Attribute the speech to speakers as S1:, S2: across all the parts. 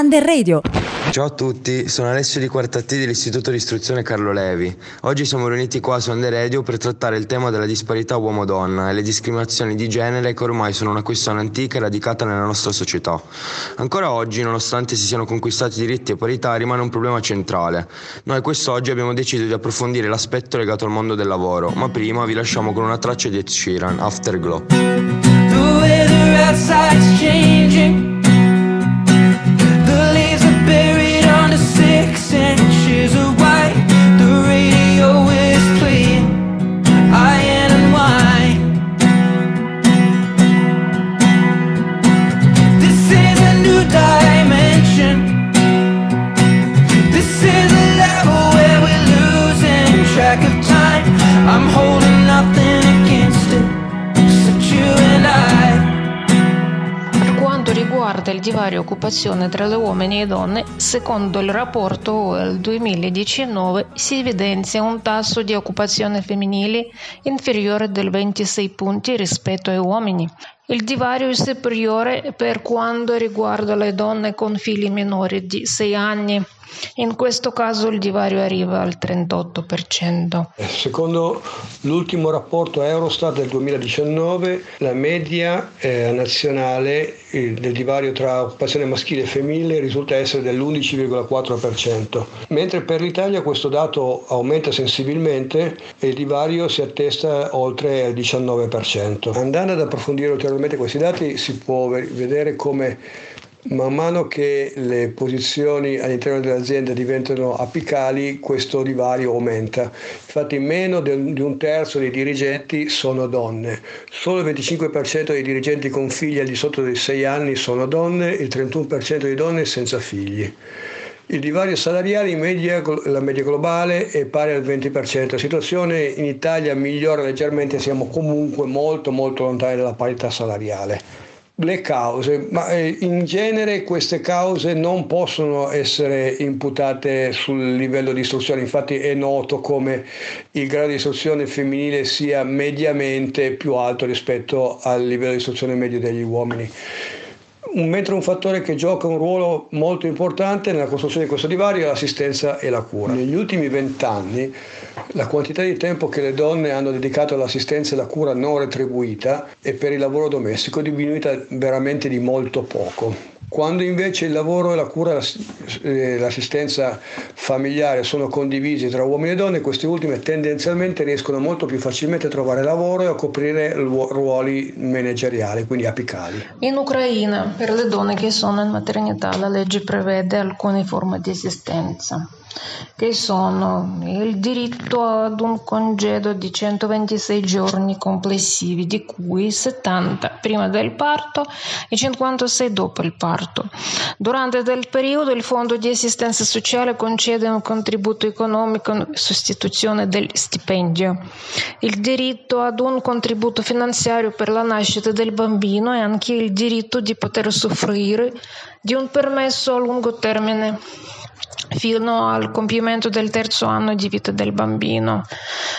S1: Under Radio.
S2: Ciao a tutti, sono Alessio di Quarta T dell'Istituto di Istruzione Carlo Levi. Oggi siamo riuniti qua su Under Radio per trattare il tema della disparità uomo-donna e le discriminazioni di genere che ormai sono una questione antica e radicata nella nostra società. Ancora oggi, nonostante si siano conquistati diritti e parità, rimane un problema centrale. Noi quest'oggi abbiamo deciso di approfondire l'aspetto legato al mondo del lavoro, ma prima vi lasciamo con una traccia di Ed Sheeran, Afterglow. The weather outside's changing
S3: riguarda il divario occupazione tra le uomini e donne, secondo il rapporto UEL 2019 si evidenzia un tasso di occupazione femminile inferiore del 26 punti rispetto ai uomini. Il divario è superiore per quanto riguarda le donne con figli minori di 6 anni in questo caso il divario arriva al 38%.
S4: Secondo l'ultimo rapporto Eurostat del 2019, la media eh, nazionale eh, del divario tra occupazione maschile e femminile risulta essere dell'11,4%, mentre per l'Italia questo dato aumenta sensibilmente e il divario si attesta oltre il 19%. Andando ad approfondire ulteriormente questi dati si può vedere come Man mano che le posizioni all'interno dell'azienda diventano apicali, questo divario aumenta. Infatti meno di un terzo dei dirigenti sono donne, solo il 25% dei dirigenti con figli al di sotto dei 6 anni sono donne, il 31% di donne senza figli. Il divario salariale in media, la media globale è pari al 20%, la situazione in Italia migliora leggermente, siamo comunque molto molto lontani dalla parità salariale le cause, ma eh, in genere queste cause non possono essere imputate sul livello di istruzione, infatti è noto come il grado di istruzione femminile sia mediamente più alto rispetto al livello di istruzione medio degli uomini mentre un fattore che gioca un ruolo molto importante nella costruzione di questo divario è l'assistenza e la cura. Negli ultimi vent'anni la quantità di tempo che le donne hanno dedicato all'assistenza e alla cura non retribuita e per il lavoro domestico è diminuita veramente di molto poco. Quando invece il lavoro e la cura e l'assistenza familiare sono condivisi tra uomini e donne, queste ultime tendenzialmente riescono molto più facilmente a trovare lavoro e a coprire ruoli manageriali, quindi apicali.
S3: In Ucraina, per le donne che sono in maternità, la legge prevede alcune forme di assistenza che sono il diritto ad un congedo di 126 giorni complessivi, di cui 70 prima del parto e 56 dopo il parto. Durante il periodo il Fondo di assistenza sociale concede un contributo economico in sostituzione del stipendio. Il diritto ad un contributo finanziario per la nascita del bambino e anche il diritto di poter usufruire di un permesso a lungo termine fino al compimento del terzo anno di vita del bambino.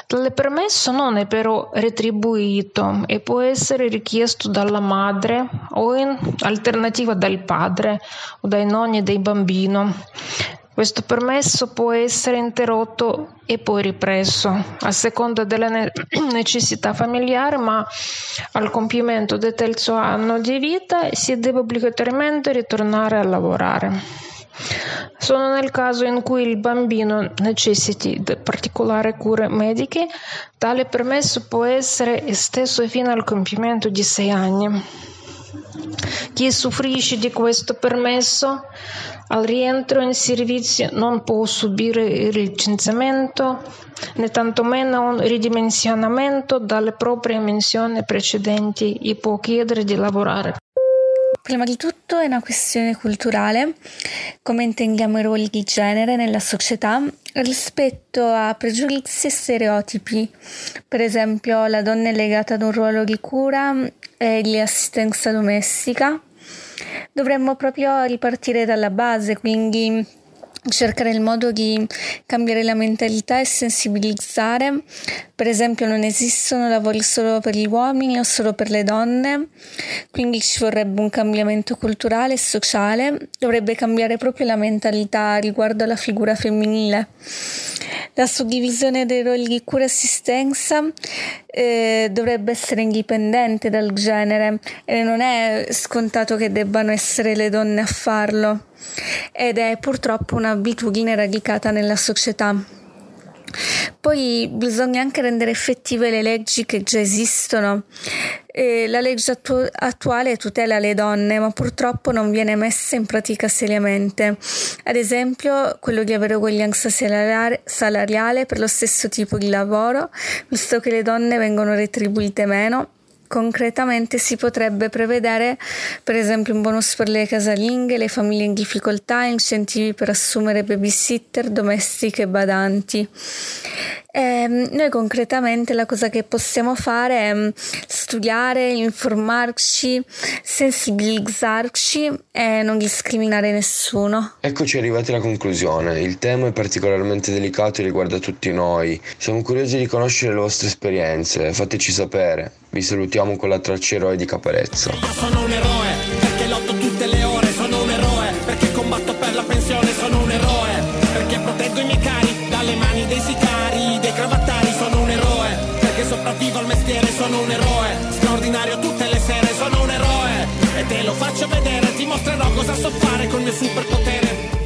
S3: Tale permesso non è però retribuito e può essere richiesto dalla madre o in alternativa dal padre o dai nonni del bambino. Questo permesso può essere interrotto e poi ripreso a seconda della necessità familiare, ma al compimento del terzo anno di vita si deve obbligatoriamente ritornare a lavorare. Sono nel caso in cui il bambino necessiti di particolari cure mediche, tale permesso può essere esteso fino al compimento di sei anni. Chi soffrisce di questo permesso al rientro in servizio non può subire il licenziamento né tantomeno un ridimensionamento dalle proprie mansioni precedenti e può chiedere di lavorare.
S5: Prima di tutto è una questione culturale, come intendiamo i ruoli di genere nella società rispetto a pregiudizi e stereotipi. Per esempio, la donna è legata ad un ruolo di cura e di assistenza domestica. Dovremmo proprio ripartire dalla base, quindi cercare il modo di cambiare la mentalità e sensibilizzare. Per esempio non esistono lavori solo per gli uomini o solo per le donne, quindi ci vorrebbe un cambiamento culturale e sociale, dovrebbe cambiare proprio la mentalità riguardo alla figura femminile. La suddivisione dei ruoli di cura e assistenza eh, dovrebbe essere indipendente dal genere e non è scontato che debbano essere le donne a farlo ed è purtroppo un'abitudine radicata nella società. Poi bisogna anche rendere effettive le leggi che già esistono. E la legge attu- attuale tutela le donne, ma purtroppo non viene messa in pratica seriamente. Ad esempio, quello di avere uguaglianza salariale per lo stesso tipo di lavoro, visto che le donne vengono retribuite meno Concretamente si potrebbe prevedere per esempio un bonus per le casalinghe, le famiglie in difficoltà, incentivi per assumere babysitter, domestiche e badanti. E ehm, noi concretamente la cosa che possiamo fare è mm, studiare, informarci, sensibilizzarci e non discriminare nessuno.
S2: Eccoci arrivati alla conclusione. Il tema è particolarmente delicato e riguarda tutti noi. Siamo curiosi di conoscere le vostre esperienze, fateci sapere. Vi salutiamo con la traccia eroe di Caparezza.
S1: Io sono un eroe perché lotto tutte le ore, sono un eroe perché combatto per la pensione, sono un eroe perché proteggo i miei cari dalle mani dei sicari, sopravvivo al mestiere, sono un eroe. Straordinario tutte le sere, sono un eroe. E te lo faccio vedere, ti mostrerò cosa so fare col mio superpotere.